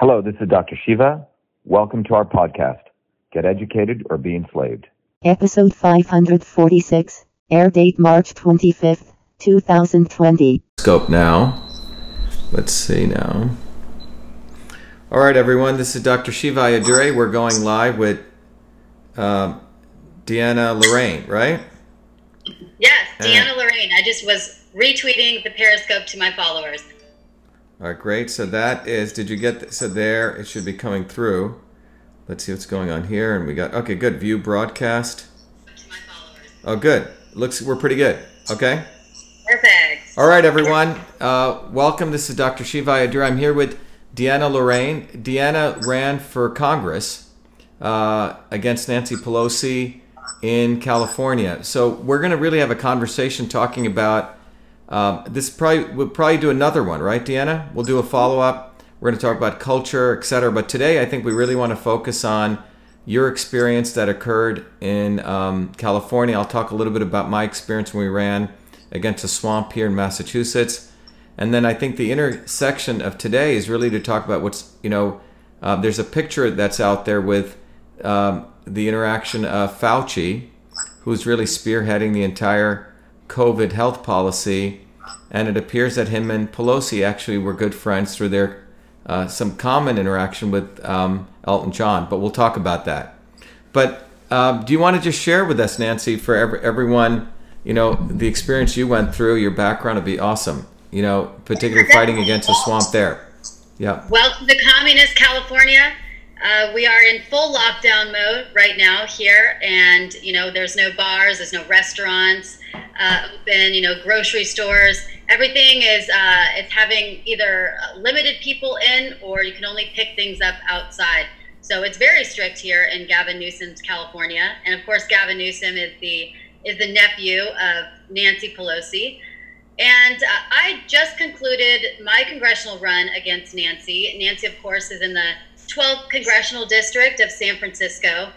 Hello, this is Dr. Shiva. Welcome to our podcast, Get Educated or Be Enslaved. Episode 546, air date March 25th, 2020. Scope now. Let's see now. All right, everyone, this is Dr. Shiva Ayyadurai. We're going live with uh, Deanna Lorraine, right? Yes, Deanna Lorraine. I just was retweeting the Periscope to my followers. All right, great. So that is, did you get, th- so there, it should be coming through. Let's see what's going on here. And we got, okay, good. View broadcast. To my followers. Oh, good. Looks, we're pretty good. Okay. Perfect. All right, everyone. Uh, welcome. This is Dr. Shiva. I'm here with Deanna Lorraine. Deanna ran for Congress uh, against Nancy Pelosi in California. So we're going to really have a conversation talking about um, this. Probably we'll probably do another one, right, Deanna? We'll do a follow up. We're going to talk about culture, et cetera. But today, I think we really want to focus on your experience that occurred in um, California. I'll talk a little bit about my experience when we ran against a swamp here in Massachusetts. And then I think the intersection of today is really to talk about what's, you know, uh, there's a picture that's out there with um, the interaction of Fauci, who's really spearheading the entire COVID health policy. And it appears that him and Pelosi actually were good friends through their uh, some common interaction with um, Elton John. But we'll talk about that. But um, do you want to just share with us, Nancy, for every, everyone, you know, the experience you went through, your background would be awesome. You know, particularly fighting against the swamp there. Yeah. Welcome to communist California. Uh, we are in full lockdown mode right now here, and you know there's no bars, there's no restaurants uh, open. You know, grocery stores. Everything is uh, it's having either limited people in, or you can only pick things up outside. So it's very strict here in Gavin Newsom's California, and of course Gavin Newsom is the is the nephew of Nancy Pelosi. And uh, I just concluded my congressional run against Nancy. Nancy, of course, is in the 12th congressional district of San Francisco.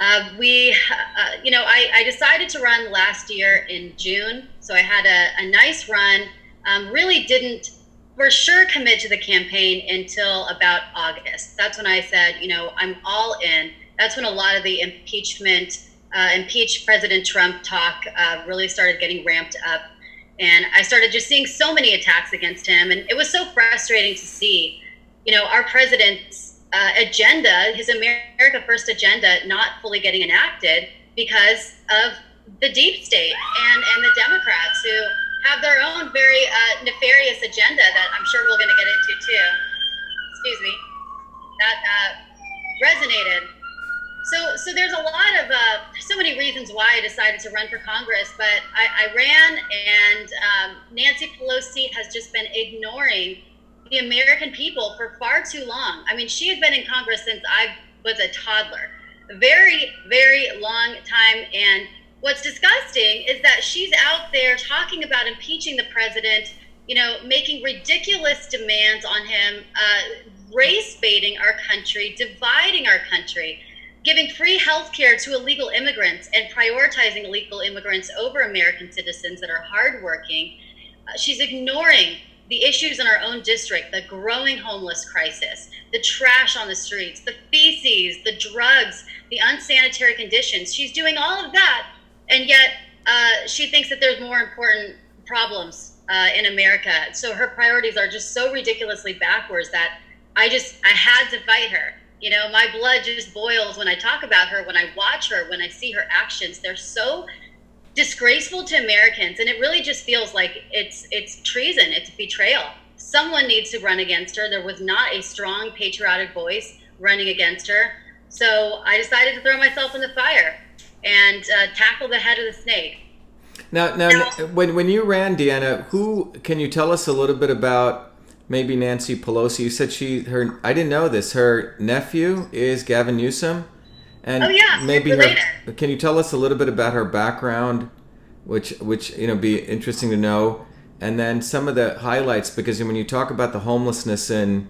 Uh, we, uh, you know, I, I, decided to run last year in June. So I had a, a nice run. Um, really didn't for sure commit to the campaign until about August. That's when I said, you know, I'm all in. That's when a lot of the impeachment, uh, impeach President Trump talk uh, really started getting ramped up. And I started just seeing so many attacks against him. And it was so frustrating to see, you know, our president's uh, agenda, his America First agenda, not fully getting enacted because of the deep state and, and the Democrats who have their own very uh, nefarious agenda that I'm sure we're going to get into too. Excuse me. That uh, resonated. So, so there's a lot of uh, so many reasons why I decided to run for Congress, but I, I ran, and um, Nancy Pelosi has just been ignoring the American people for far too long. I mean, she had been in Congress since I was a toddler, very, very long time. And what's disgusting is that she's out there talking about impeaching the president, you know, making ridiculous demands on him, uh, race baiting our country, dividing our country giving free health care to illegal immigrants and prioritizing illegal immigrants over American citizens that are hardworking. Uh, she's ignoring the issues in our own district the growing homeless crisis, the trash on the streets, the feces, the drugs, the unsanitary conditions. She's doing all of that, and yet uh, she thinks that there's more important problems uh, in America. So her priorities are just so ridiculously backwards that I just I had to fight her. You know, my blood just boils when I talk about her, when I watch her, when I see her actions. They're so disgraceful to Americans, and it really just feels like it's it's treason, it's betrayal. Someone needs to run against her. There was not a strong patriotic voice running against her, so I decided to throw myself in the fire and uh, tackle the head of the snake. Now, now, Now- when when you ran, Deanna, who can you tell us a little bit about? Maybe Nancy Pelosi. You said she her. I didn't know this. Her nephew is Gavin Newsom, and Oh, yeah, maybe her. Can you tell us a little bit about her background, which which you know be interesting to know, and then some of the highlights because when you talk about the homelessness in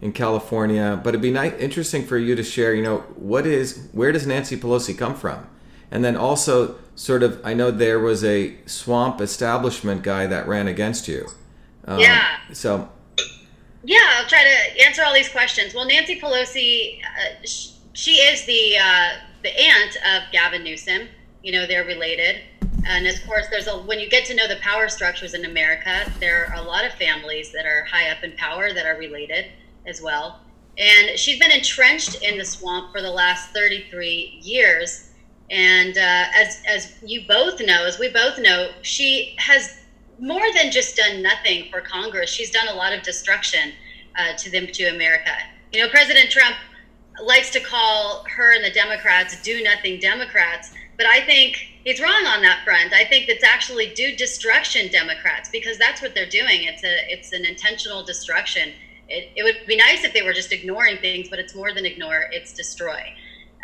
in California, but it'd be nice, interesting for you to share. You know, what is where does Nancy Pelosi come from, and then also sort of I know there was a swamp establishment guy that ran against you. Um, Yeah. So Yeah, I'll try to answer all these questions. Well, Nancy Pelosi, uh, sh- she is the uh, the aunt of Gavin Newsom. You know, they're related. And of course, there's a when you get to know the power structures in America, there are a lot of families that are high up in power that are related as well. And she's been entrenched in the swamp for the last 33 years. And uh, as as you both know, as we both know, she has more than just done nothing for Congress. She's done a lot of destruction uh, to them to America. You know, President Trump likes to call her and the Democrats do nothing Democrats, but I think he's wrong on that front. I think it's actually do destruction Democrats because that's what they're doing. It's a it's an intentional destruction. It, it would be nice if they were just ignoring things, but it's more than ignore. It's destroy.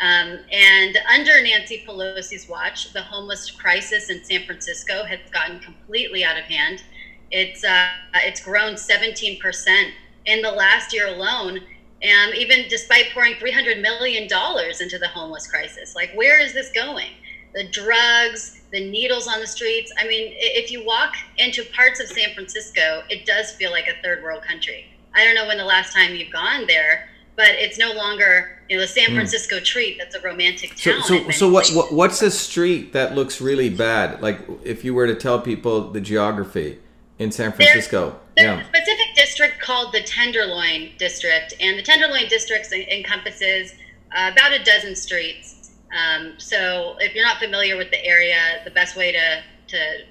Um, and under Nancy Pelosi's watch, the homeless crisis in San Francisco has gotten completely out of hand. It's uh, it's grown 17 percent in the last year alone, and even despite pouring 300 million dollars into the homeless crisis. Like, where is this going? The drugs, the needles on the streets. I mean, if you walk into parts of San Francisco, it does feel like a third world country. I don't know when the last time you've gone there, but it's no longer you know the San Francisco mm. treat that's a romantic town. So, so, so what, what what's a street that looks really bad? Like if you were to tell people the geography in San Francisco, there's, there's yeah. a specific district called the Tenderloin District, and the Tenderloin District encompasses uh, about a dozen streets. Um, so if you're not familiar with the area, the best way to to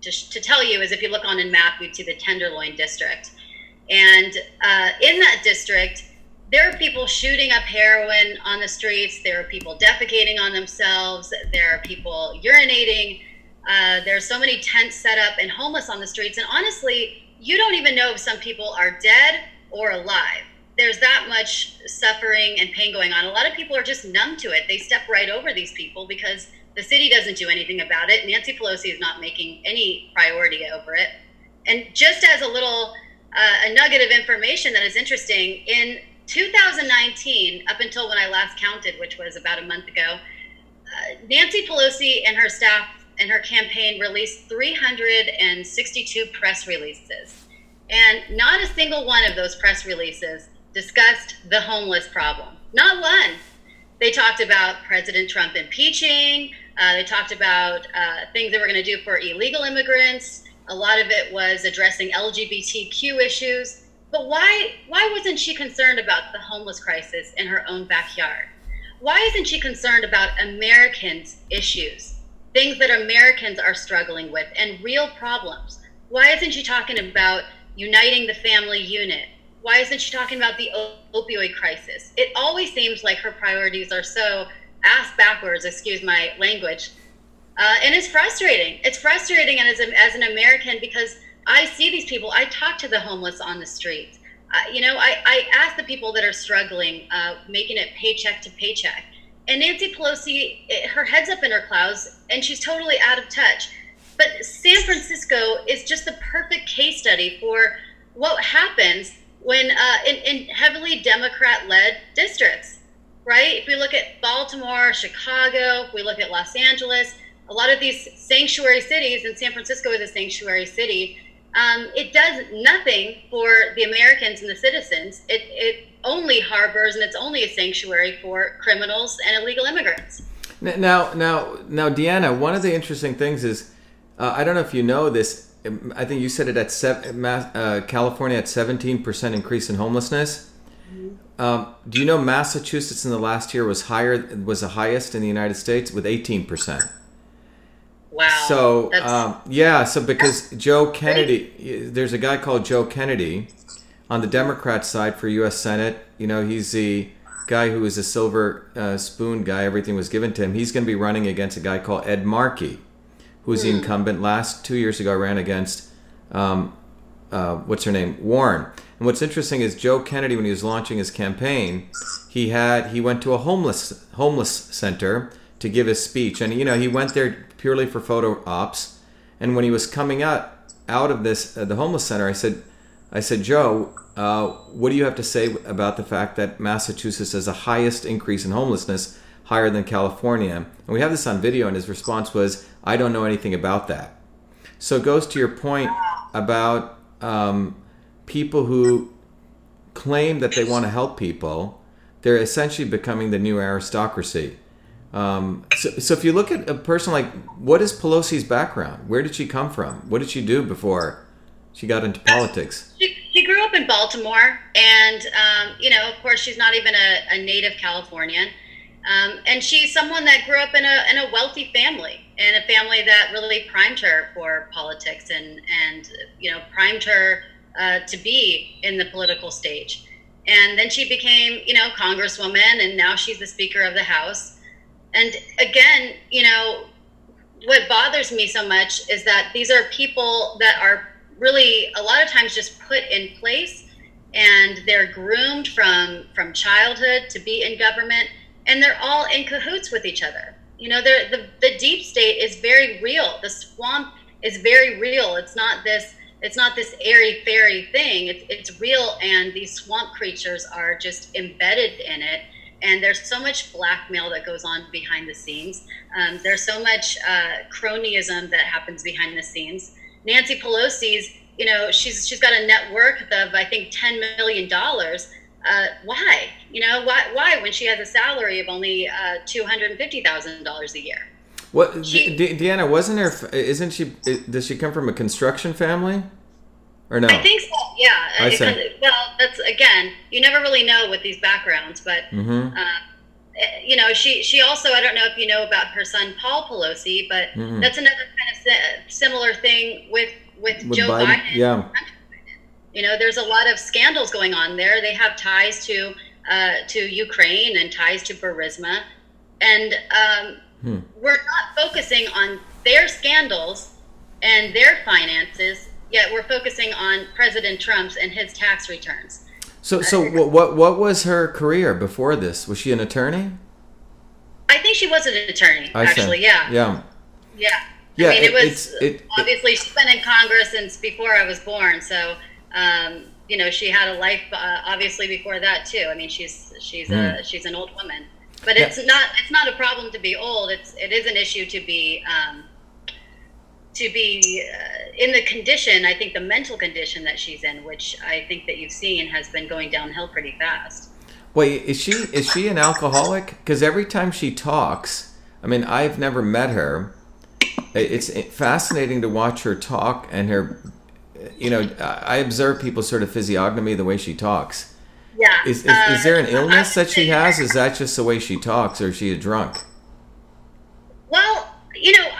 to, to tell you is if you look on a map, you'd see the Tenderloin District. And uh, in that district, there are people shooting up heroin on the streets. There are people defecating on themselves. There are people urinating. Uh, there are so many tents set up and homeless on the streets. And honestly, you don't even know if some people are dead or alive. There's that much suffering and pain going on. A lot of people are just numb to it. They step right over these people because the city doesn't do anything about it. Nancy Pelosi is not making any priority over it. And just as a little uh, a nugget of information that is interesting, in 2019, up until when I last counted, which was about a month ago, uh, Nancy Pelosi and her staff and her campaign released 362 press releases. And not a single one of those press releases discussed the homeless problem. Not one. They talked about President Trump impeaching. Uh, they talked about uh, things they were going to do for illegal immigrants. A lot of it was addressing LGBTQ issues. But why why wasn't she concerned about the homeless crisis in her own backyard? Why isn't she concerned about Americans' issues, things that Americans are struggling with and real problems? Why isn't she talking about uniting the family unit? Why isn't she talking about the opioid crisis? It always seems like her priorities are so ass backwards, excuse my language, uh, and it's frustrating. It's frustrating as, a, as an American because I see these people. I talk to the homeless on the streets. Uh, you know, I, I ask the people that are struggling, uh, making it paycheck to paycheck. And Nancy Pelosi, it, her head's up in her clouds, and she's totally out of touch. But San Francisco is just the perfect case study for what happens when uh, in, in heavily Democrat-led districts, right? If we look at Baltimore, Chicago, if we look at Los Angeles, a lot of these sanctuary cities, and San Francisco is a sanctuary city, um, it does nothing for the Americans and the citizens. It, it only harbors and it's only a sanctuary for criminals and illegal immigrants. Now, now, now, Deanna, one of the interesting things is, uh, I don't know if you know this. I think you said it at seven, uh, California at 17% increase in homelessness. Mm-hmm. Um, do you know Massachusetts in the last year was higher was the highest in the United States with 18%. Wow. So um, yeah, so because Joe Kennedy, there's a guy called Joe Kennedy on the Democrat side for U.S. Senate. You know, he's the guy who was a silver uh, spoon guy. Everything was given to him. He's going to be running against a guy called Ed Markey, who was the hmm. incumbent last two years ago. Ran against um, uh, what's her name, Warren. And what's interesting is Joe Kennedy, when he was launching his campaign, he had he went to a homeless homeless center to give his speech, and you know he went there purely for photo ops. And when he was coming out out of this uh, the homeless center, I said, I said, Joe, uh, what do you have to say about the fact that Massachusetts has the highest increase in homelessness, higher than California? And we have this on video, and his response was, I don't know anything about that. So it goes to your point about um, people who claim that they want to help people, they're essentially becoming the new aristocracy. Um, so, so if you look at a person like, what is Pelosi's background? Where did she come from? What did she do before she got into politics? She, she grew up in Baltimore, and um, you know, of course, she's not even a, a native Californian. Um, and she's someone that grew up in a, in a wealthy family, and a family that really primed her for politics and, and you know, primed her uh, to be in the political stage. And then she became, you know, congresswoman, and now she's the Speaker of the House. And again, you know, what bothers me so much is that these are people that are really a lot of times just put in place and they're groomed from from childhood to be in government and they're all in cahoots with each other. You know, the the deep state is very real. The swamp is very real. It's not this it's not this airy fairy thing. It's it's real, and these swamp creatures are just embedded in it. And there's so much blackmail that goes on behind the scenes. Um, there's so much uh, cronyism that happens behind the scenes. Nancy Pelosi's, you know, she's she's got a net worth of I think ten million dollars uh, why? You know, why? Why when she has a salary of only uh, two hundred and fifty thousand dollars a year? What, she, De- Deanna? Wasn't there? Isn't she? Does she come from a construction family? Or no? I think so. Yeah. I say. Well, that's again, you never really know with these backgrounds, but mm-hmm. uh, you know, she she also I don't know if you know about her son Paul Pelosi, but mm-hmm. that's another kind of similar thing with with, with Joe Biden. Biden. Yeah. You know, there's a lot of scandals going on there. They have ties to uh, to Ukraine and ties to Burisma, and um, hmm. we're not focusing on their scandals and their finances. Yet we're focusing on President Trump's and his tax returns. So, so what, what what was her career before this? Was she an attorney? I think she was an attorney. I actually, yeah. Yeah. Yeah. Yeah. I mean, it, it was it, obviously she's been in Congress since before I was born, so um, you know, she had a life uh, obviously before that too. I mean, she's she's mm. a hmm. she's an old woman, but it's not it's not a problem to be old. It's it is an issue to be um, to be uh, in the condition. I think the mental condition that she's in, which I think that you've seen, has been going downhill pretty fast. Wait, is she is she an alcoholic? Because every time she talks, I mean, I've never met her. It's fascinating to watch her talk and her you know, I observe people's sort of physiognomy, the way she talks. Yeah. Is, is, uh, is there an uh, illness that she has? Is that just the way she talks, or is she a drunk? Well,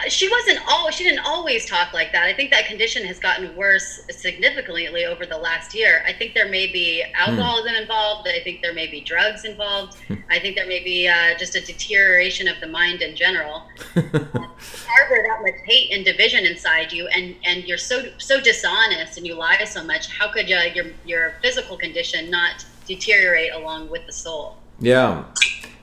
she wasn't all she didn't always talk like that. I think that condition has gotten worse significantly over the last year. I think there may be alcoholism hmm. involved. I think there may be drugs involved. Hmm. I think there may be uh, just a deterioration of the mind in general. harbor that much hate and division inside you, and and you're so so dishonest and you lie so much. How could uh, your your physical condition not deteriorate along with the soul? Yeah.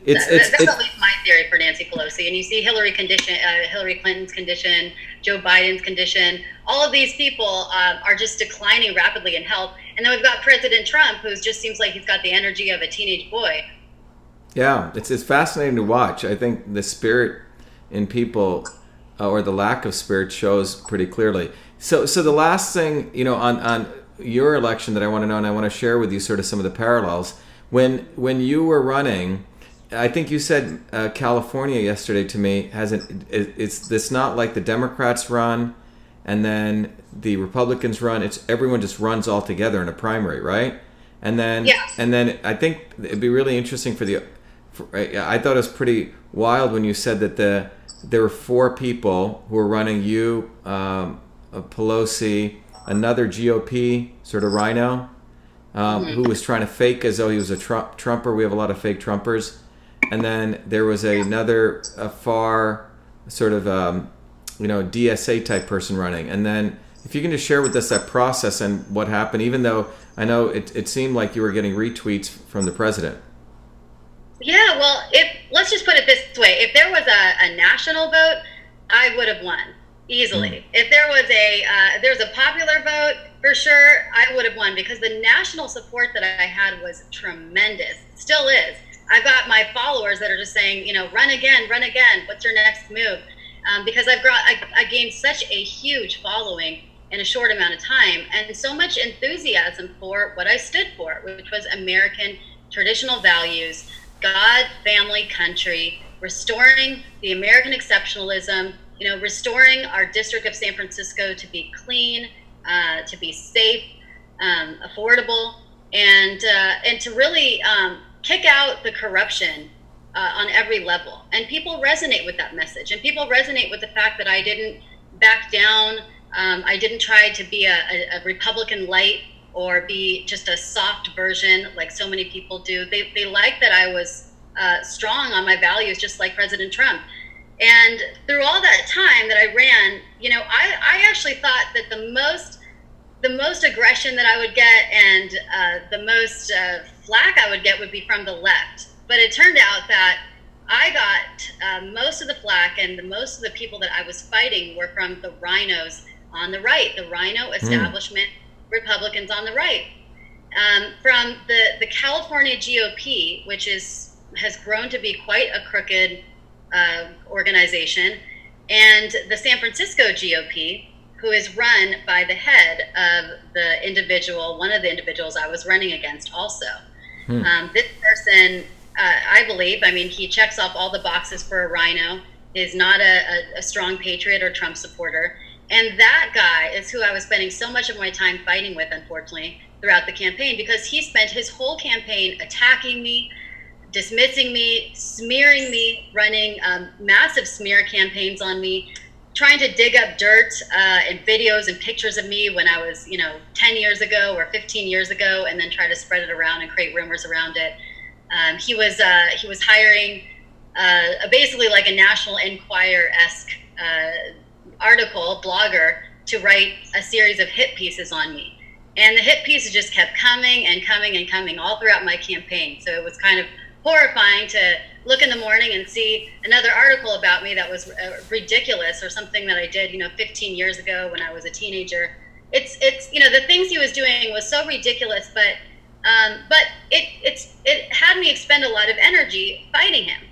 It's, it's, that's it's, at least my theory for Nancy Pelosi. And you see Hillary condition, uh, Hillary Clinton's condition, Joe Biden's condition. All of these people um, are just declining rapidly in health. And then we've got President Trump, who just seems like he's got the energy of a teenage boy. Yeah, it's it's fascinating to watch. I think the spirit in people, uh, or the lack of spirit, shows pretty clearly. So, so the last thing you know on on your election that I want to know, and I want to share with you sort of some of the parallels. When when you were running I think you said uh, California yesterday to me hasn't. It, it's this not like the Democrats run, and then the Republicans run. It's everyone just runs all together in a primary, right? And then yes. and then I think it'd be really interesting for the. For, I thought it was pretty wild when you said that the there were four people who were running you, um, Pelosi, another GOP sort of rhino, um, mm-hmm. who was trying to fake as though he was a Trump, Trumper. We have a lot of fake Trumpers and then there was another a far sort of um, you know DSA type person running, and then if you can just share with us that process and what happened, even though I know it, it seemed like you were getting retweets from the president. Yeah, well, if let's just put it this way: if there was a, a national vote, I would have won easily. Mm. If there was a uh, there was a popular vote, for sure, I would have won because the national support that I had was tremendous, still is. I've got my followers that are just saying, you know, run again, run again. What's your next move? Um, because I've got I, I gained such a huge following in a short amount of time, and so much enthusiasm for what I stood for, which was American traditional values, God, family, country, restoring the American exceptionalism, you know, restoring our district of San Francisco to be clean, uh, to be safe, um, affordable, and uh, and to really um, kick out the corruption uh, on every level. And people resonate with that message, and people resonate with the fact that I didn't back down. Um, I didn't try to be a, a, a Republican light or be just a soft version like so many people do. They, they like that I was uh, strong on my values, just like President Trump. And through all that time that I ran, you know, I, I actually thought that the most the most aggression that I would get and uh, the most uh, flack I would get would be from the left. But it turned out that I got uh, most of the flack and the most of the people that I was fighting were from the rhinos on the right, the RINO hmm. establishment mm. Republicans on the right. Um, from the, the California GOP, which is has grown to be quite a crooked uh, organization, and the San Francisco GOP, who is run by the head of the individual, one of the individuals I was running against, also. Hmm. Um, this person, uh, I believe, I mean, he checks off all the boxes for a rhino, is not a, a, a strong patriot or Trump supporter. And that guy is who I was spending so much of my time fighting with, unfortunately, throughout the campaign, because he spent his whole campaign attacking me, dismissing me, smearing me, running um, massive smear campaigns on me, trying to dig up dirt uh, and videos and pictures of me when I was, you know, 10 years ago or 15 years ago, and then try to spread it around and create rumors around it. Um, he was uh, he was hiring uh, basically like a National Enquirer esque uh, article blogger to write a series of hit pieces on me. And the hit pieces just kept coming and coming and coming all throughout my campaign. So it was kind of horrifying to look in the morning and see another article about me that was uh, ridiculous or something that I did, you know, 15 years ago when I was a teenager. It's it's you know the things he was doing was so ridiculous, but um, but it it's it had me expend a lot of energy fighting him,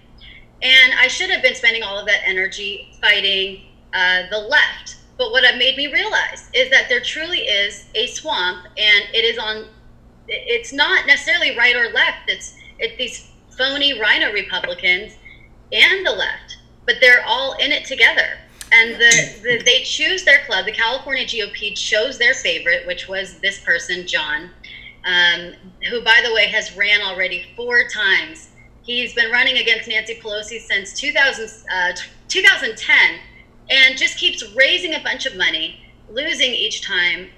and I should have been spending all of that energy fighting uh, the left. But what it made me realize is that there truly is a swamp, and it is on. It's not necessarily right or left. It's it, these phony rhino Republicans and the left, but they're all in it together. And the, the, they choose their club. The California GOP chose their favorite, which was this person, John, um, who, by the way, has ran already four times. He's been running against Nancy Pelosi since 2000, uh, 2010 and just keeps raising a bunch of money, losing each time,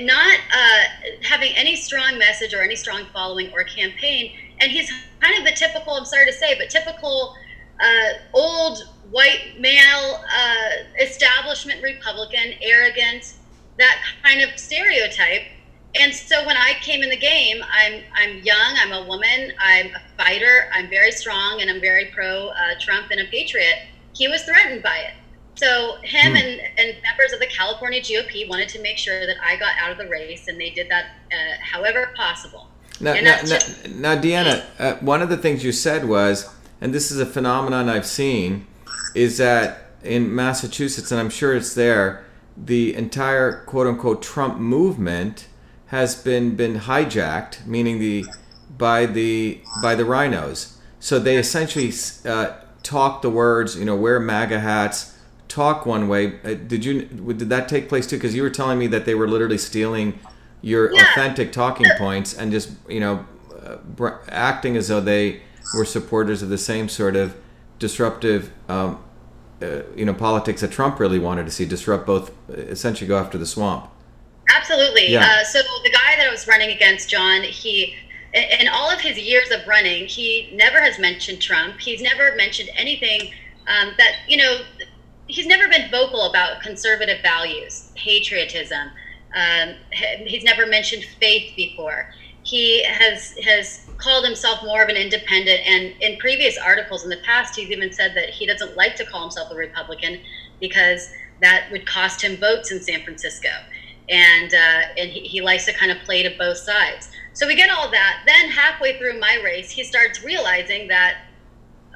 not uh, having any strong message or any strong following or campaign and he's kind of the typical i'm sorry to say but typical uh, old white male uh, establishment republican arrogant that kind of stereotype and so when i came in the game i'm i'm young i'm a woman i'm a fighter i'm very strong and i'm very pro uh, trump and a patriot he was threatened by it so him hmm. and, and members of the California GOP wanted to make sure that I got out of the race, and they did that uh, however possible. Now, now, now, now, Deanna, uh, one of the things you said was, and this is a phenomenon I've seen, is that in Massachusetts, and I'm sure it's there, the entire quote unquote Trump movement has been been hijacked, meaning the by the by the RINOs. So they essentially uh, talk the words, you know, wear MAGA hats, talk one way. Uh, did you did that take place too? Because you were telling me that they were literally stealing your yeah. authentic talking points and just you know uh, acting as though they were supporters of the same sort of disruptive um, uh, you know politics that Trump really wanted to see disrupt both essentially go after the swamp absolutely yeah. Uh, so the guy that I was running against John he in all of his years of running he never has mentioned Trump he's never mentioned anything um, that you know he's never been vocal about conservative values patriotism um, he's never mentioned faith before. He has has called himself more of an independent, and in previous articles in the past, he's even said that he doesn't like to call himself a Republican because that would cost him votes in San Francisco, and uh, and he, he likes to kind of play to both sides. So we get all that. Then halfway through my race, he starts realizing that,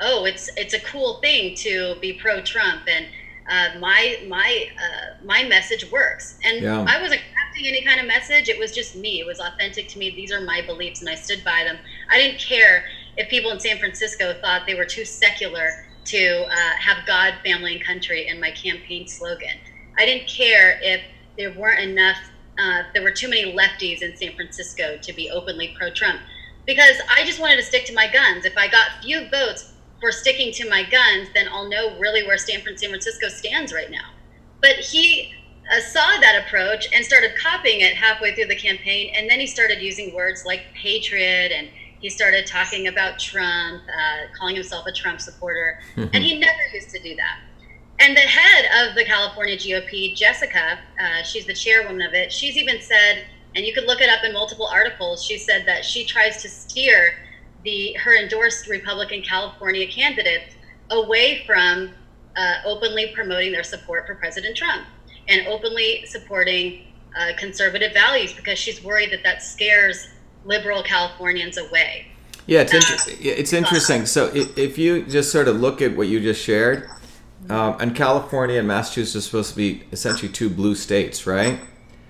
oh, it's it's a cool thing to be pro-Trump and uh, my my uh, my message works. And Yeah. I wasn't crafting any kind of message. It was just me. It was authentic to me. These are my beliefs, and I stood by them. I didn't care if people in San Francisco thought they were too secular to uh, have God, family, and country in my campaign slogan. I didn't care if there weren't enough. Uh, there were too many lefties in San Francisco to be openly pro-Trump, because I just wanted to stick to my guns. If I got few votes for sticking to my guns, then I'll know really where Stanford, San Francisco stands right now. But he uh, saw that approach and started copying it halfway through the campaign, and then he started using words like patriot, and he started talking about Trump, uh, calling himself a Trump supporter, and he never used to do that. And the head of the California GOP, Jessica, uh, she's the chairwoman of it. She's even said, and you could look it up in multiple articles. She said that she tries to steer the her endorsed Republican California candidates away from uh, openly promoting their support for President Trump and openly supporting uh, conservative values because she's worried that that scares liberal Californians away. Yeah, it's inter- it's interesting. So if you just sort of look at what you just shared, um, and California and Massachusetts are supposed to be essentially two blue states, right?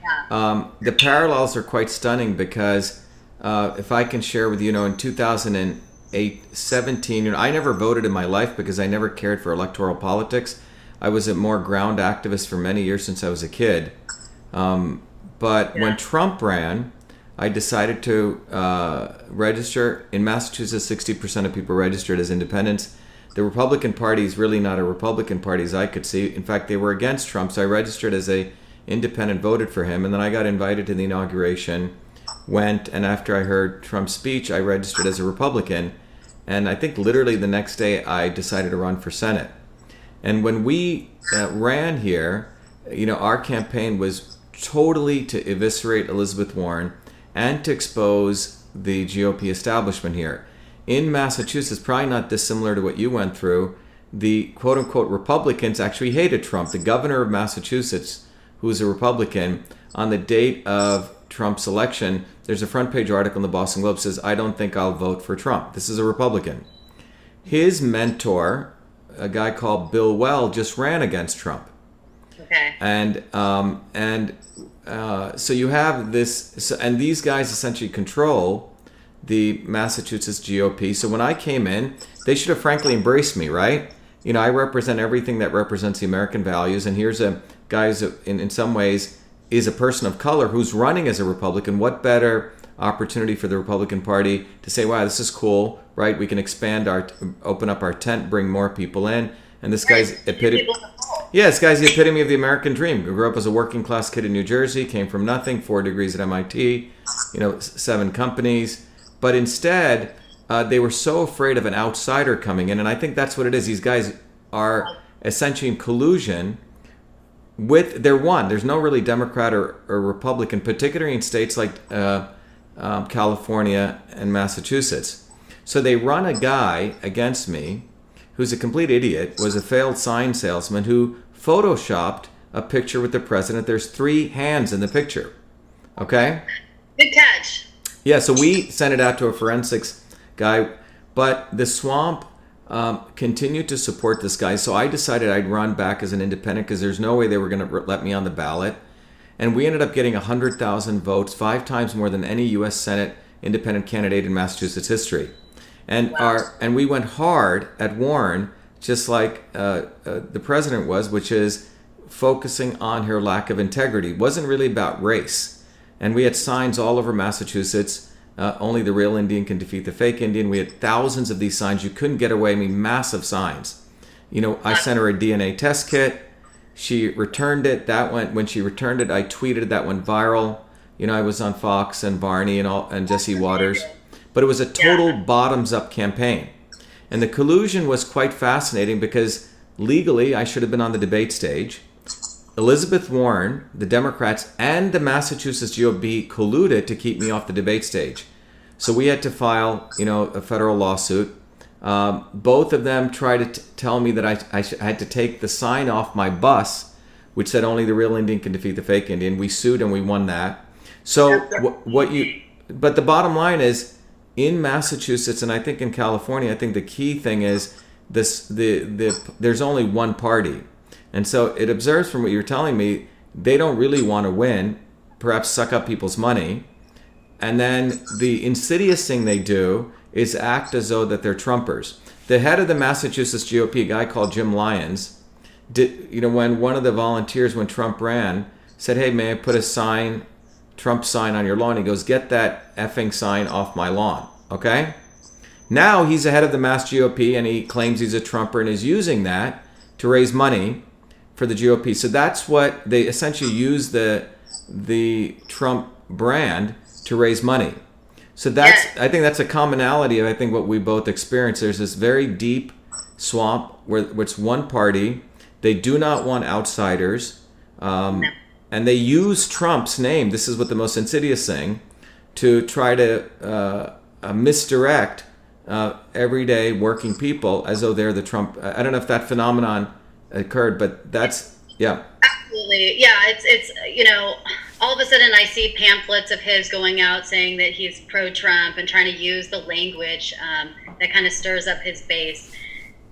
Yeah. Um, the parallels are quite stunning because uh, if I can share with you, you know, in 2008, 17, you know, I never voted in my life because I never cared for electoral politics. I was a more ground activist for many years since I was a kid. Um, but when Trump ran, I decided to uh, register. In Massachusetts, 60% of people registered as independents. The Republican Party is really not a Republican Party as I could see. In fact, they were against Trump, so I registered as a independent, voted for him, and then I got invited to the inauguration, went, and after I heard Trump's speech, I registered as a Republican. And I think literally the next day, I decided to run for Senate. And when we uh, ran here, you know, our campaign was totally to eviscerate Elizabeth Warren and to expose the GOP establishment here. In Massachusetts, probably not dissimilar to what you went through, the quote unquote Republicans actually hated Trump. The governor of Massachusetts, who was a Republican, on the date of Trump's election, there's a front page article in the Boston Globe says, I don't think I'll vote for Trump. This is a Republican. His mentor, a guy called Bill Weld, just ran against Trump Okay. and um, and uh, so you have this, so, and these guys essentially control the Massachusetts GOP. So when I came in, they should have frankly embraced me, right? You know, I represent everything that represents the American values, and here's a guy who's in in some ways is a person of color who's running as a Republican. What better opportunity for the Republican Party to say, "Wow, this is cool, right? We can expand our, open up our tent, bring more people in." And this guy's epitome. Yeah, this guy's the epitome of the American dream. He grew up as a working class kid in New Jersey, came from nothing, four degrees at MIT, you know, seven companies. But instead, uh, they were so afraid of an outsider coming in, and I think that's what it is. These guys are essentially in collusion with. They're one. There's no really Democrat or, or Republican, particularly in states like uh, um, California and Massachusetts. So they run a guy against me who's a complete idiot, was a failed sign salesman who photoshopped a picture with the president. There's three hands in the picture. Okay? Good catch. Yeah, so we sent it out to a forensics guy, but the swamp um, continued to support this guy. So I decided I'd run back as an independent because there's no way they were going to let me on the ballot. And we ended up getting 100,000 votes, five times more than any U.S. Senate independent candidate in Massachusetts history. And our and we went hard at Warren, just like uh, uh, the president was, which is focusing on her lack of integrity. It wasn't really about race. And we had signs all over Massachusetts. Uh, only the real Indian can defeat the fake Indian. We had thousands of these signs. You couldn't get away. I mean, massive signs. You know, I sent her a DNA test kit. She returned it. That went when she returned it. I tweeted that went viral. You know, I was on Fox and Varney and all and Jesse Watters, but it was a total bottoms-up campaign, and the collusion was quite fascinating because legally I should have been on the debate stage. Elizabeth Warren, the Democrats, and the Massachusetts GOP colluded to keep me off the debate stage. So we had to file, you know, a federal lawsuit. Um, both of them tried to t- tell me that I, I, sh- I had to take the sign off my bus, which said only the real Indian can defeat the fake Indian. We sued and we won that. So wh- what you, but the bottom line is, in Massachusetts and I think in California, I think the key thing is this: the the there's only one party. And so it observes from what you're telling me, they don't really want to win, perhaps suck up people's money. And then the insidious thing they do is act as though that they're Trumpers. The head of the Massachusetts GOP, a guy called Jim Lyons, did you know when one of the volunteers when Trump ran said, "Hey, may I put a sign, Trump sign on your lawn?" He goes, "Get that effing sign off my lawn." Okay. Now he's ahead of the Mass GOP and he claims he's a Trumper and is using that to raise money for the GOP. So that's what they essentially use the the Trump brand to raise money. So that's I think that's a commonality of I think what we both experience. There's this very deep swamp where, it's one party. They do not want outsiders, um, and they use Trump's name. This is what the most insidious thing to try to uh, uh, misdirect uh, everyday working people as though they're the Trump. I don't know if that phenomenon occurred, but that's yeah. Absolutely, yeah. It's it's you know, all of a sudden I see pamphlets of his going out saying that he's pro-Trump and trying to use the language um, that kind of stirs up his base.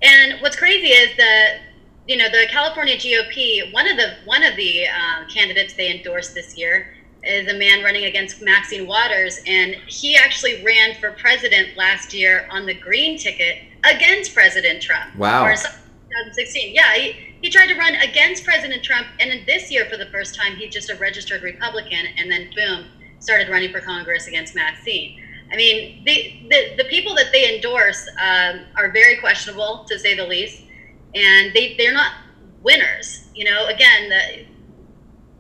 And what's crazy is that you know the California GOP. One of the one of the uh, candidates they endorsed this year is a man running against Maxine Waters, and he actually ran for president last year on the green ticket against President Trump. Wow. Or 2016. Yeah, he, he tried to run against President Trump, and then this year, for the first time, he's just a registered Republican, and then boom, started running for Congress against Maxine. I mean, the, the, the people that they endorse um, are very questionable, to say the least, and they, they're not winners. You know, again, the,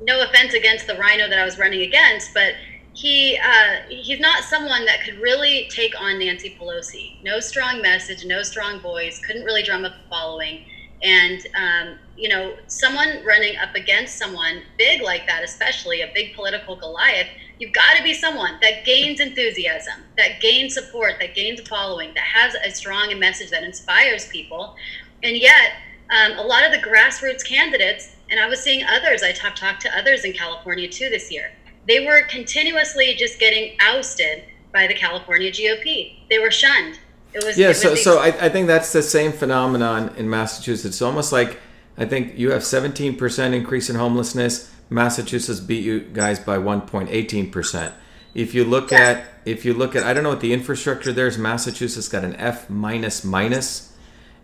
no offense against the rhino that I was running against, but he uh, he's not someone that could really take on Nancy Pelosi. No strong message, no strong voice, couldn't really drum up a following. And um, you know, someone running up against someone big like that, especially a big political Goliath, you've got to be someone that gains enthusiasm, that gains support, that gains a following, that has a strong message that inspires people. And yet, um, a lot of the grassroots candidates, and I was seeing others. I talked talked to others in California too this year they were continuously just getting ousted by the California GOP. They were shunned. It was yeah. it was so these- so I, I think that's the same phenomenon in Massachusetts. It's almost like I think you have 17% increase in homelessness. Massachusetts beat you guys by 1.18 percent. If you look at if you look at I don't know what the infrastructure there is. Massachusetts got an F minus minus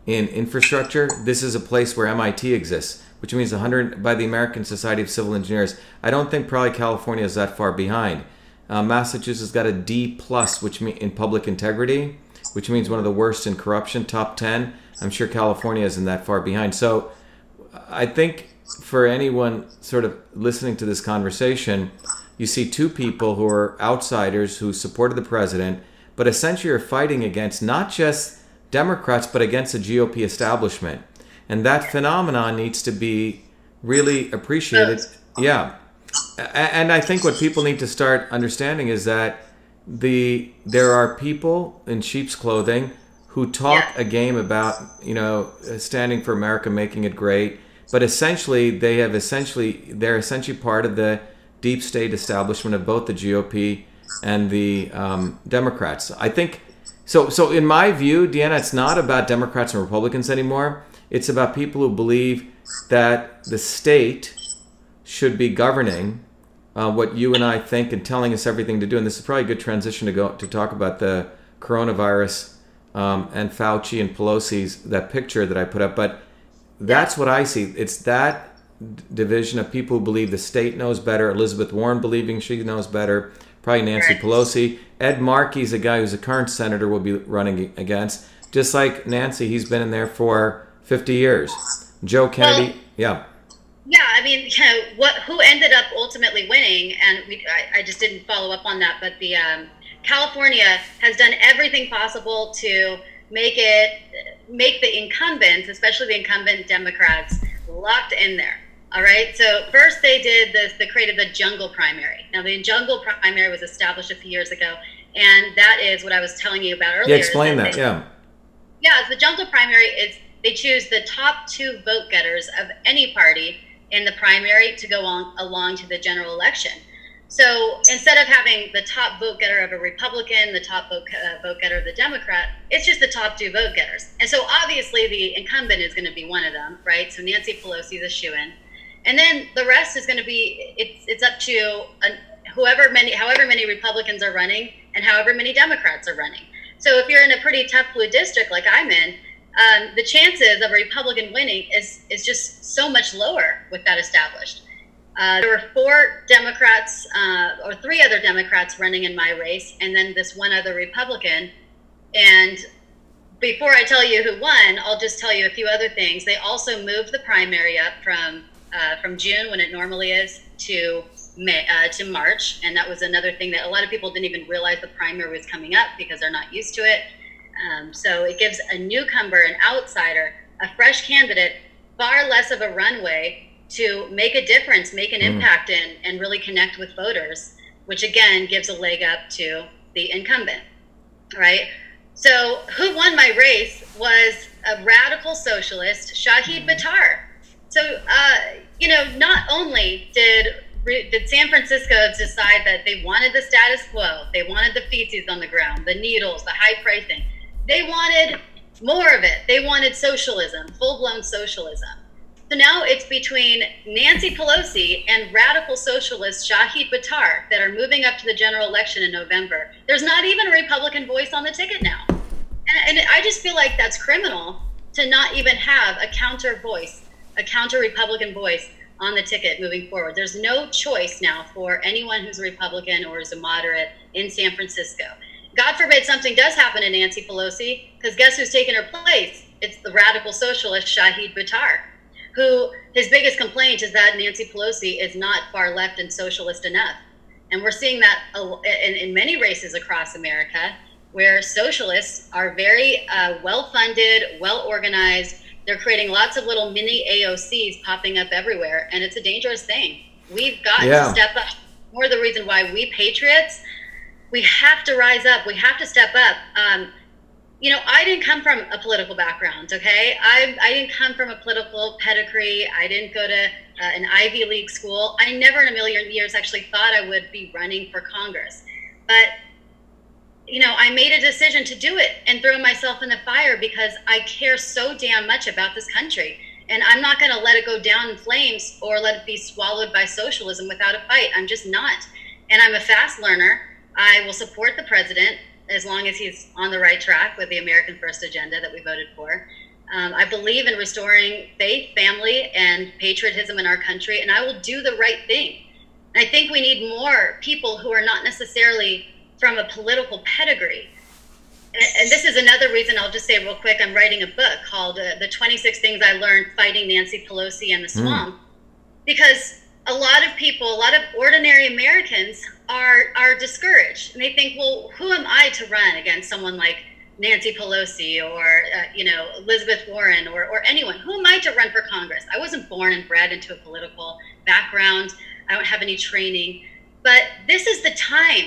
in infrastructure. This is a place where MIT exists, which means 100 by the American Society of Civil Engineers. I don't think probably California is that far behind. Uh, Massachusetts got a D plus, which mean in public integrity, which means one of the worst in corruption, top 10. I'm sure California isn't that far behind. So I think for anyone sort of listening to this conversation, you see two people who are outsiders who supported the president, but essentially are fighting against not just Democrats, but against the GOP establishment. And that phenomenon needs to be really appreciated. Yeah. And I think what people need to start understanding is that the there are people in sheep's clothing who talk Yeah. a game about you know standing for America, making it great, but essentially they have essentially they're essentially part of the deep state establishment of both the GOP and the um, Democrats. I think so. So in my view, Deanna, it's not about Democrats and Republicans anymore. It's about people who believe that the state should be governing uh, what you and I think and telling us everything to do. And this is probably a good transition to go to talk about the coronavirus um, and Fauci and Pelosi's that picture that I put up. But that's what I see. It's that d- division of people who believe the state knows better. Elizabeth Warren believing she knows better. Probably Nancy. Pelosi. Ed Markey's a guy who's a current senator will be running against. Just like Nancy, he's been in there for 50 years. Joe Kennedy, Well- yeah. Yeah, I mean, you know, what who ended up ultimately winning, and we, I, I just didn't follow up on that, but the um, California has done everything possible to make it make the incumbents, especially the incumbent Democrats, locked in there. All right. So first they did this. They created the jungle primary. Now the jungle primary was established a few years ago, and that is what I was telling you about earlier. Yeah, explain that. they- Yeah. yeah, the jungle primary is they choose the top two vote getters of any party in the primary to go on along to the general election. So instead of having the top vote getter of a Republican, the top vote, uh, vote getter of the Democrat, it's just the top two vote getters. And so obviously the incumbent is going to be one of them, right? So Nancy Pelosi is a shoe in. And then the rest is going to be it's it's up to whoever many however many Republicans are running and however many Democrats are running. So if you're in a pretty tough blue district like I'm in, um, the chances of a Republican winning is is just so much lower with that established. Uh, there were four Democrats uh, or three other Democrats running in my race, and then this one other Republican. And before I tell you who won, I'll just tell you a few other things. They also moved the primary up from uh, from June, when it normally is, to May uh, to March, and that was another thing that a lot of people didn't even realize the primary was coming up because they're not used to it. Um, so it gives a newcomer, an outsider, a fresh candidate, far less of a runway to make a difference, make an mm. impact, and, and really connect with voters, which again gives a leg up to the incumbent, right? So, who won my race was a radical socialist, Shahid Buttar. So, uh, you know, not only did did San Francisco decide that they wanted the status quo, they wanted the feces on the ground, the needles, the high pricing, they wanted more of it. They wanted socialism, full blown socialism. So now it's between Nancy Pelosi and radical socialist Shahid Buttar that are moving up to the general election in November. There's not even a Republican voice on the ticket now. And, and I just feel like that's criminal to not even have a counter voice, a counter Republican voice on the ticket moving forward. There's no choice now for anyone who's a Republican or is a moderate in San Francisco. God forbid something does happen to Nancy Pelosi, because guess who's taking her place? It's the radical socialist Shahid Buttar who his biggest complaint is that Nancy Pelosi is not far left and socialist enough. And we're seeing that in, many races across America where socialists are very uh, well funded, well organized. They're creating lots of little mini AOCs popping up everywhere, and it's a dangerous thing. We've got yeah. to step up. More the reason why we patriots, we have to rise up. We have to step up. Um, you know, I didn't come from a political background, okay? I, I didn't come from a political pedigree. I didn't go to uh, an Ivy League school. I never in a million years actually thought I would be running for Congress. But, you know, I made a decision to do it and throw myself in the fire because I care so damn much about this country. And I'm not going to let it go down in flames or let it be swallowed by socialism without a fight. I'm just not. And I'm a fast learner. I will support the president as long as he's on the right track with the American First agenda that we voted for. Um, I believe in restoring faith, family, and patriotism in our country, and I will do the right thing. I think we need more people who are not necessarily from a political pedigree. And, and this is another reason I'll just say real quick I'm writing a book called uh, The 26 Things I Learned Fighting Nancy Pelosi and the hmm. Swamp. Mm. Because a lot of people, a lot of ordinary Americans are are discouraged, and they think, well, who am I to run against someone like Nancy Pelosi or uh, you know Elizabeth Warren or or anyone? Who am I to run for Congress? I wasn't born and bred into a political background. I don't have any training, but this is the time.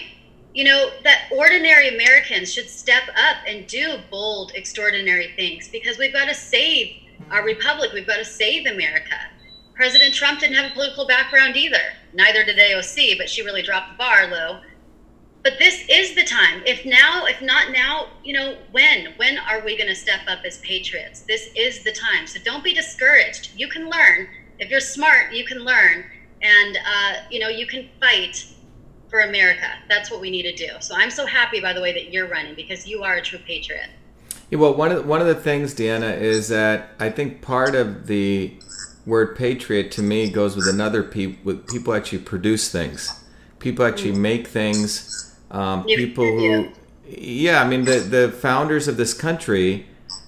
You know that ordinary Americans should step up and do bold, extraordinary things because we've got to save our republic. We've got to save America. President Trump didn't have a political background either. Neither did AOC, but she really dropped the bar low. But this is the time. If now, if not now, you know, when? When are we going to step up as patriots? This is the time. So don't be discouraged. You can learn. If you're smart, you can learn. And, uh, you know, you can fight for America. That's what we need to do. So I'm so happy, by the way, that you're running because you are a true patriot. Yeah, well, one of the, one of the things, Deanna, is that I think part of the word patriot to me goes with another pe- with people actually produce things. People actually mm. make things. Um, people who, yeah, I mean the the founders of this country.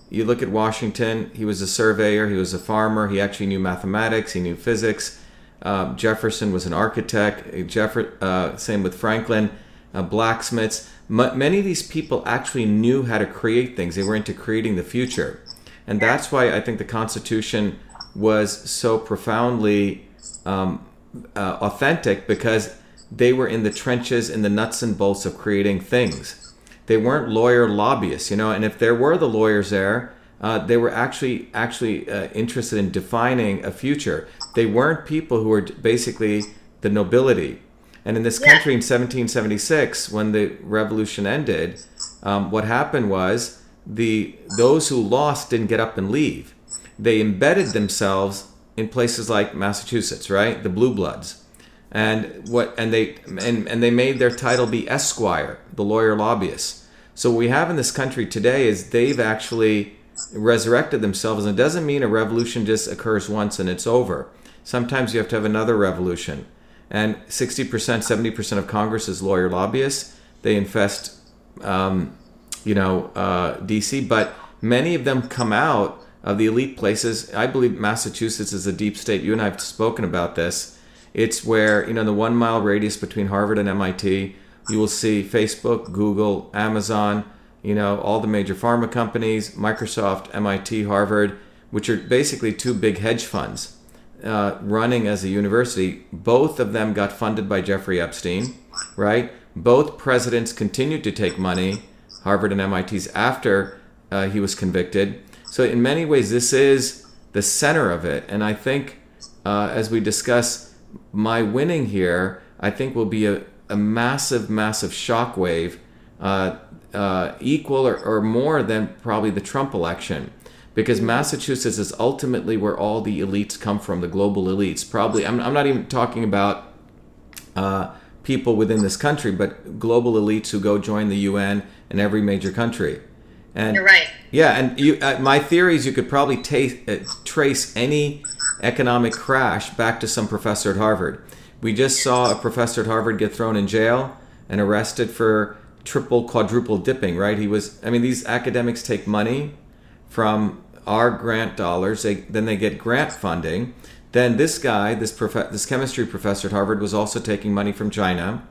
You look at Washington. He was a surveyor. He was a farmer. He actually knew mathematics. He knew physics. Um, Jefferson was an architect. Jeffer, uh, same with Franklin. Uh, blacksmiths. M- many of these people actually knew how to create things. They were into creating the future, and that's why I think the Constitution was so profoundly um, uh, authentic because they were in the trenches, in the nuts and bolts of creating things. They weren't lawyer lobbyists, you know. And if there were the lawyers there, uh, they were actually actually uh, interested in defining a future. They weren't people who were basically the nobility. And in this country in 1776, when the revolution ended, um, what happened was the those who lost didn't get up and leave. They embedded themselves in places like Massachusetts, right? The blue bloods. And what and they and, and they made their title be Esquire, the lawyer lobbyist. So what we have in this country today is they've actually resurrected themselves and it doesn't mean a revolution just occurs once and it's over. Sometimes you have to have another revolution. And 60%, 70% of Congress is lawyer lobbyists. They infest um, you know, uh, DC, but many of them come out of the elite places. I believe Massachusetts is a deep state. You and I have spoken about this. It's where, you know, the one mile radius between Harvard and MIT, you will see Facebook, Google, Amazon, you know, all the major pharma companies, Microsoft, MIT, Harvard, which are basically two big hedge funds uh, running as a university. Both of them got funded by Jeffrey Epstein, right? Both presidents continued to take money, Harvard and MIT's, after uh, he was convicted. So, in many ways, this is the center of it. And I think, uh, as we discuss, my winning here, I think will be a, a massive, massive shockwave, uh, uh, equal or, or more than probably the Trump election because Massachusetts is ultimately where all the elites come from, the global elites. Probably, I'm, I'm not even talking about uh, people within this country, but global elites who go join the UN in every major country. And You're right. yeah, and you, uh, my theory is you could probably ta- uh, trace any economic crash back to some professor at Harvard. We just saw a professor at Harvard get thrown in jail and arrested for triple, quadruple dipping. Right? He was. I mean, these academics take money from our grant dollars. They, then they get grant funding. Then this guy, this prof- this chemistry professor at Harvard, was also taking money from China,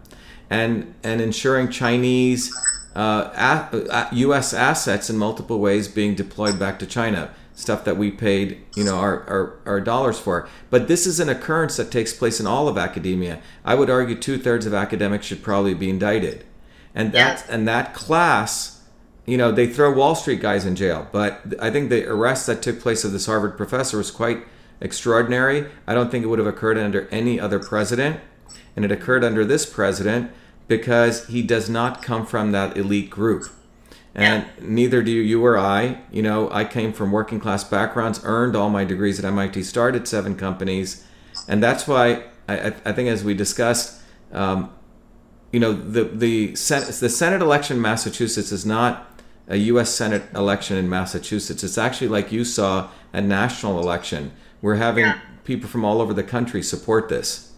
and and ensuring Chinese uh, a- U.S. assets in multiple ways being deployed back to China. Stuff that we paid, you know, our, our, our dollars for. But this is an occurrence that takes place in all of academia. I would argue two thirds of academics should probably be indicted, and that and that class you know, they throw Wall Street guys in jail, but I think the arrest that took place of this Harvard professor was quite extraordinary. I don't think it would have occurred under any other president, and it occurred under this president because he does not come from that elite group. And neither do you or I. You know, I came from working class backgrounds, earned all my degrees at MIT, started seven companies, and that's why I, I I think, as we discussed, um, you know, the the Senate, the Senate election in Massachusetts is not a U.S. Senate election in Massachusetts. It's actually like you saw a national election. We're having Yeah. people from all over the country support this.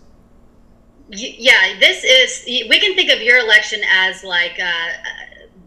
Yeah, this is. We can think of your election as like uh,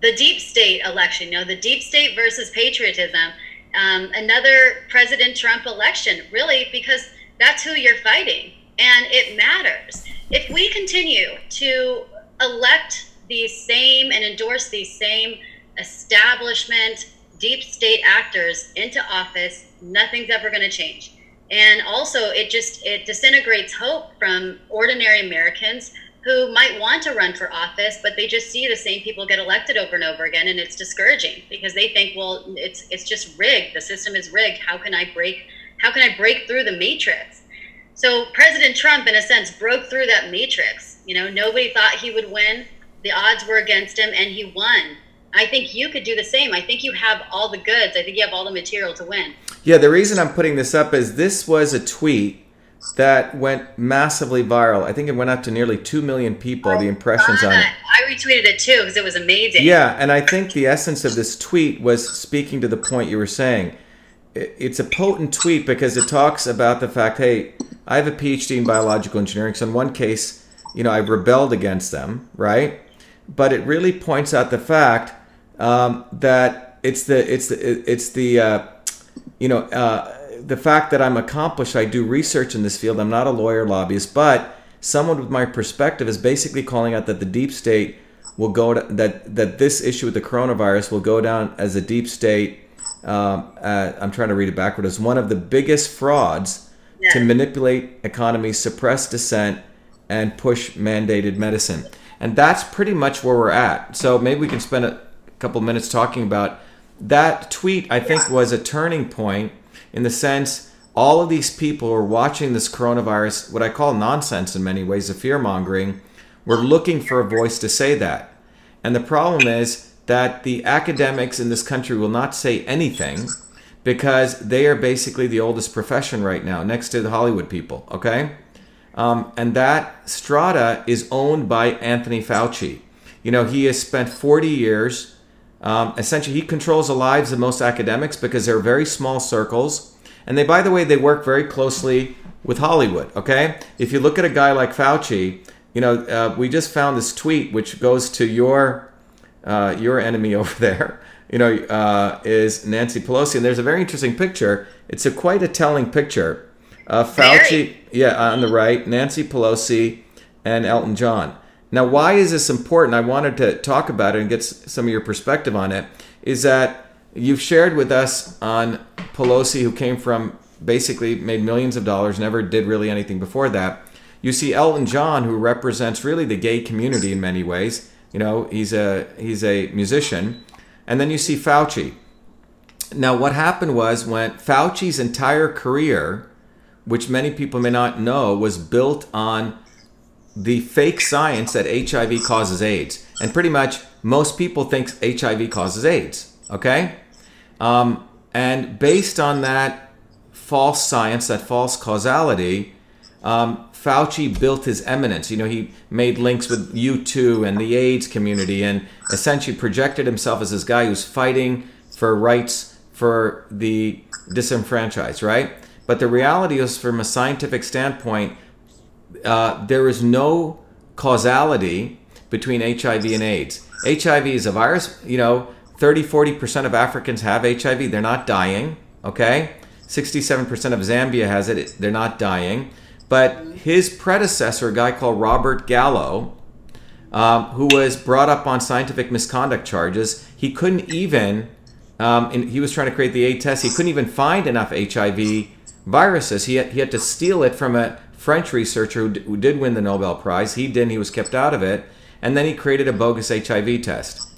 the deep state election. You know, the deep state versus patriotism. Um, another President Trump election, really, because that's who you're fighting, and it matters. If we continue to elect these same and endorse these same establishment deep state actors into office, nothing's ever going to change. And also it just it disintegrates hope from ordinary americans who might want to run for office but they just see the same people get elected over and over again and it's discouraging because they think well it's it's just rigged. The system is rigged. How can i break how can i break through the matrix? So president trump in a sense broke through that matrix you know nobody thought he would win the odds were against him and he won i think you could do the same i think you have all the goods i think you have all the material to win Yeah, the reason I'm putting this up is this was a tweet that went massively viral. I think it went up to nearly 2 million people, the impressions on it. I retweeted it too because it was amazing. Yeah, and I think the essence of this tweet was speaking to the point you were saying. It's a potent tweet because it talks about the fact, hey, I have a PhD in biological engineering. So in one case, you know, I've rebelled against them, right? But it really points out the fact um, that it's the it's the it's the uh, you know uh, the fact that I'm accomplished. I do research in this field. I'm not a lawyer lobbyist, but someone with my perspective is basically calling out that the deep state will go to, that that this issue with the coronavirus will go down as a deep state. Um, uh, I'm trying to read it backward as one of the biggest frauds to manipulate economies, suppress dissent, and push mandated medicine. And that's pretty much where we're at. So maybe we can spend a couple minutes talking about that tweet. I think was a turning point in the sense all of these people were watching this coronavirus, what I call nonsense in many ways, the fear mongering, We're looking for a voice to say that. And the problem is that the academics in this country will not say anything because they are basically the oldest profession right now, next to the Hollywood people, okay? Um, and that strata is owned by Anthony Fauci. You know, he has spent 40 years. Um, essentially, he controls the lives of most academics because they're very small circles. And they, by the way, they work very closely with Hollywood. Okay, if you look at a guy like Fauci, you know, uh, we just found this tweet which goes to your uh, your enemy over there. You know, uh, is Nancy Pelosi, and there's a very interesting picture. It's a quite a telling picture. Uh, Fauci, very. yeah, on the right, Nancy Pelosi and Elton John. Now, why is this important? I wanted to talk about it and get some of your perspective on it. Is that you've shared with us on Pelosi, who came from basically made millions of dollars, never did really anything before that. You see Elton John, who represents really the gay community in many ways. You know, he's a he's a musician, and then you see Fauci. Now, what happened was when Fauci's entire career, which many people may not know, was built on the fake science that HIV causes AIDS, and pretty much most people think HIV causes AIDS. Okay, um, and based on that false science, that false causality, um, Fauci built his eminence. You know, he made links with U2 and the AIDS community and essentially projected himself as this guy who's fighting for rights for the disenfranchised, right? But the reality is, from a scientific standpoint, uh, there is no causality between HIV and AIDS. HIV is a virus, you know, 30, 40% of Africans have HIV. They're not dying, okay? 67% of Zambia has it. They're not dying. But his predecessor, a guy called Robert Gallo, um, who was brought up on scientific misconduct charges, he couldn't even, um, he was trying to create the A test, he couldn't even find enough HIV viruses. He had, he had to steal it from a French researcher who, d- who did win the Nobel Prize. He didn't, he was kept out of it. And then he created a bogus HIV test.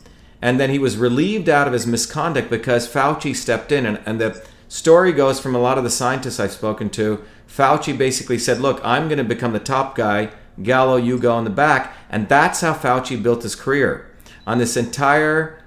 And then he was relieved out of his misconduct because Fauci stepped in and, and the Story goes from a lot of the scientists I've spoken to. Fauci basically said, Look, I'm going to become the top guy. Gallo, you go in the back. And that's how Fauci built his career. On this entire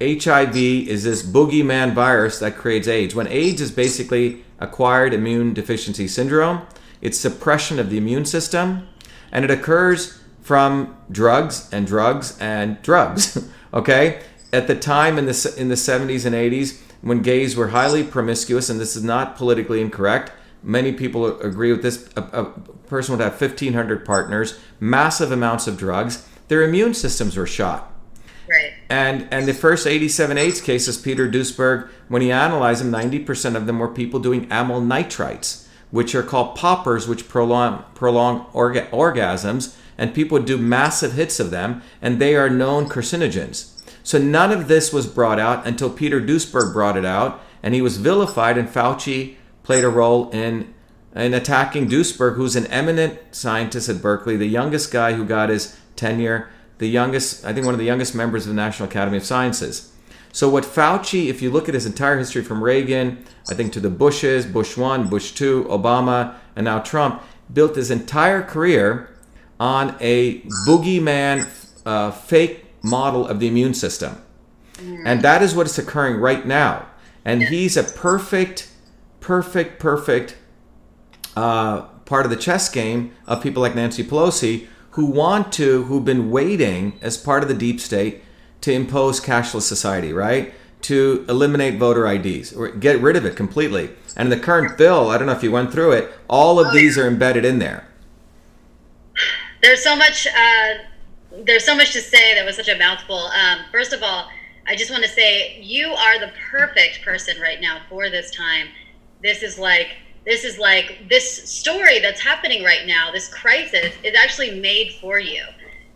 HIV is this boogeyman virus that creates AIDS. When AIDS is basically acquired immune deficiency syndrome, it's suppression of the immune system, and it occurs from drugs and drugs and drugs. okay? At the time in the, in the 70s and 80s, when gays were highly promiscuous, and this is not politically incorrect. Many people agree with this. A, a person would have 1,500 partners, massive amounts of drugs. Their immune systems were shot. Right. And and the first 87 AIDS cases, Peter Duesberg, when he analyzed them, 90% of them were people doing amyl nitrites, which are called poppers, which prolong prolong orga- orgasms, and people would do massive hits of them, and they are known carcinogens. So none of this was brought out until Peter Duesberg brought it out, and he was vilified, and Fauci played a role in in attacking Duesberg, who's an eminent scientist at Berkeley, the youngest guy who got his tenure, the youngest, I think one of the youngest members of the National Academy of Sciences. So what Fauci, if you look at his entire history from Reagan, I think to the Bushes, Bush 1, Bush 2, Obama, and now Trump, built his entire career on a boogeyman uh, fake model of the immune system. And that is what is occurring right now. And he's a perfect, perfect, perfect uh, part of the chess game of people like Nancy Pelosi who want to, who've been waiting as part of the deep state to impose cashless society, right? To eliminate voter IDs or get rid of it completely. And in the current bill, I don't know if you went through it, all of these are embedded in there. There's so much. Uh there's so much to say that was such a mouthful. Um, first of all, I just want to say you are the perfect person right now for this time. This is like this is like this story that's happening right now. This crisis is actually made for you.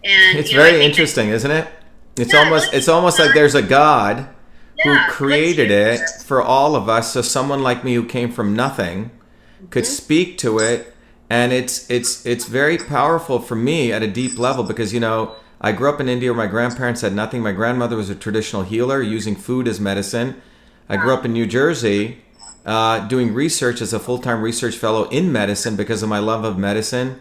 And it's you know, very interesting, isn't it? It's yeah, almost it's almost like there's a God yeah, who created it for all of us. So someone like me who came from nothing could mm-hmm. speak to it and it's it's it's very powerful for me at a deep level because you know I grew up in India where my grandparents had nothing. My grandmother was a traditional healer using food as medicine. I grew up in New Jersey uh, doing research as a full time research fellow in medicine because of my love of medicine.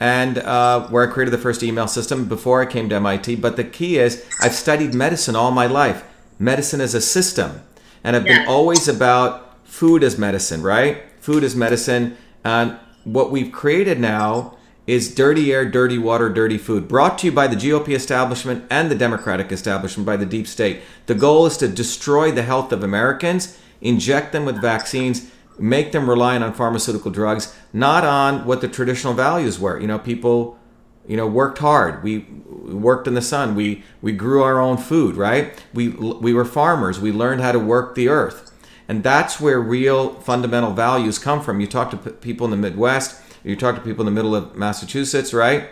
and uh, where I created the first email system before I came to MIT. But the key is I've studied medicine all my life. Medicine as a system, and I've been always about food as medicine, right? Food as medicine. And what we've created now is dirty air, dirty water, dirty food, brought to you by the GOP establishment and the Democratic establishment by the deep state. The goal is to destroy the health of Americans, inject them with vaccines, make them reliant on pharmaceutical drugs, not on what the traditional values were. You know, people you know worked hard. We, worked in the sun. We we grew our own food right? We we were farmers. We learned how to work the earth. And that's where real fundamental values come from. You talk to p- people in the midwest. You talk to people in the middle of massachusetts right?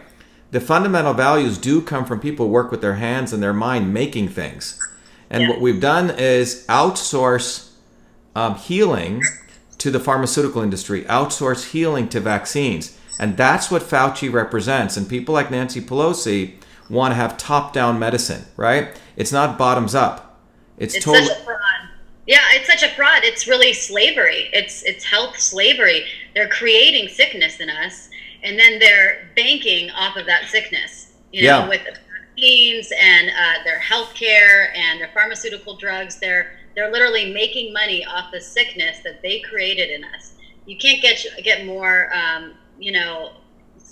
The fundamental values do come from people who work with their hands and their mind making things. And what we've done is outsource um, healing to the pharmaceutical industry, outsource healing to vaccines. And that's what Fauci represents. And people like Nancy Pelosi want to have top down medicine, right? It's not bottoms up. It's, It's totally. fraud. Yeah, it's such a fraud. It's really slavery. It's it's health slavery. They're creating sickness in us, and then they're banking off of that sickness. You know, Yeah. with the vaccines and uh, their health care and their pharmaceutical drugs. They're they're literally making money off the sickness that they created in us. You can't get get more. Um, you know,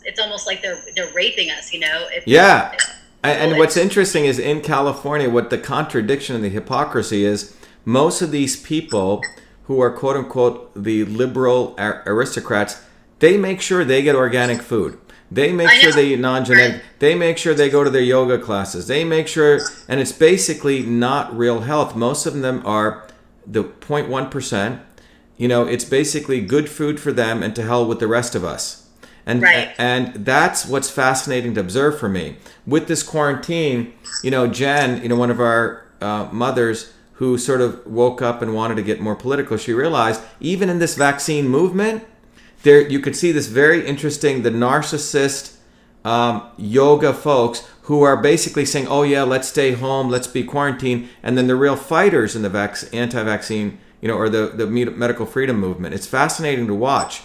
it's, almost like they're they're raping us. You know. It's, Yeah. And, and what's interesting is in California, what the contradiction and the hypocrisy is most of these people who are quote unquote the liberal ar- aristocrats, they make sure they get organic food. They make sure they eat non genetic. They make sure they go to their yoga classes. They make sure, and it's basically not real health. Most of them are the 0.1%. You know, it's basically good food for them and to hell with the rest of us. And, Right. and that's what's fascinating to observe for me. With this quarantine, you know, Jen, you know, one of our uh, mothers who sort of woke up and wanted to get more political, she realized even in this vaccine movement, there you could see this very interesting the narcissist um, yoga folks who are basically saying, "Oh yeah, let's stay home, let's be quarantined," and then the real fighters in the vac- anti-vaccine, you know, or the the medical freedom movement. It's fascinating to watch.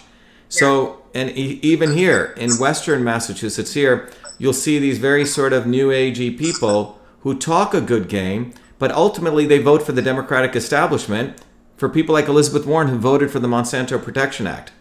So, and e- even here in Western Massachusetts, here you'll see these very sort of new agey people who talk a good game, but ultimately they vote for the Democratic establishment, for people like Elizabeth Warren who voted for the Monsanto Protection Act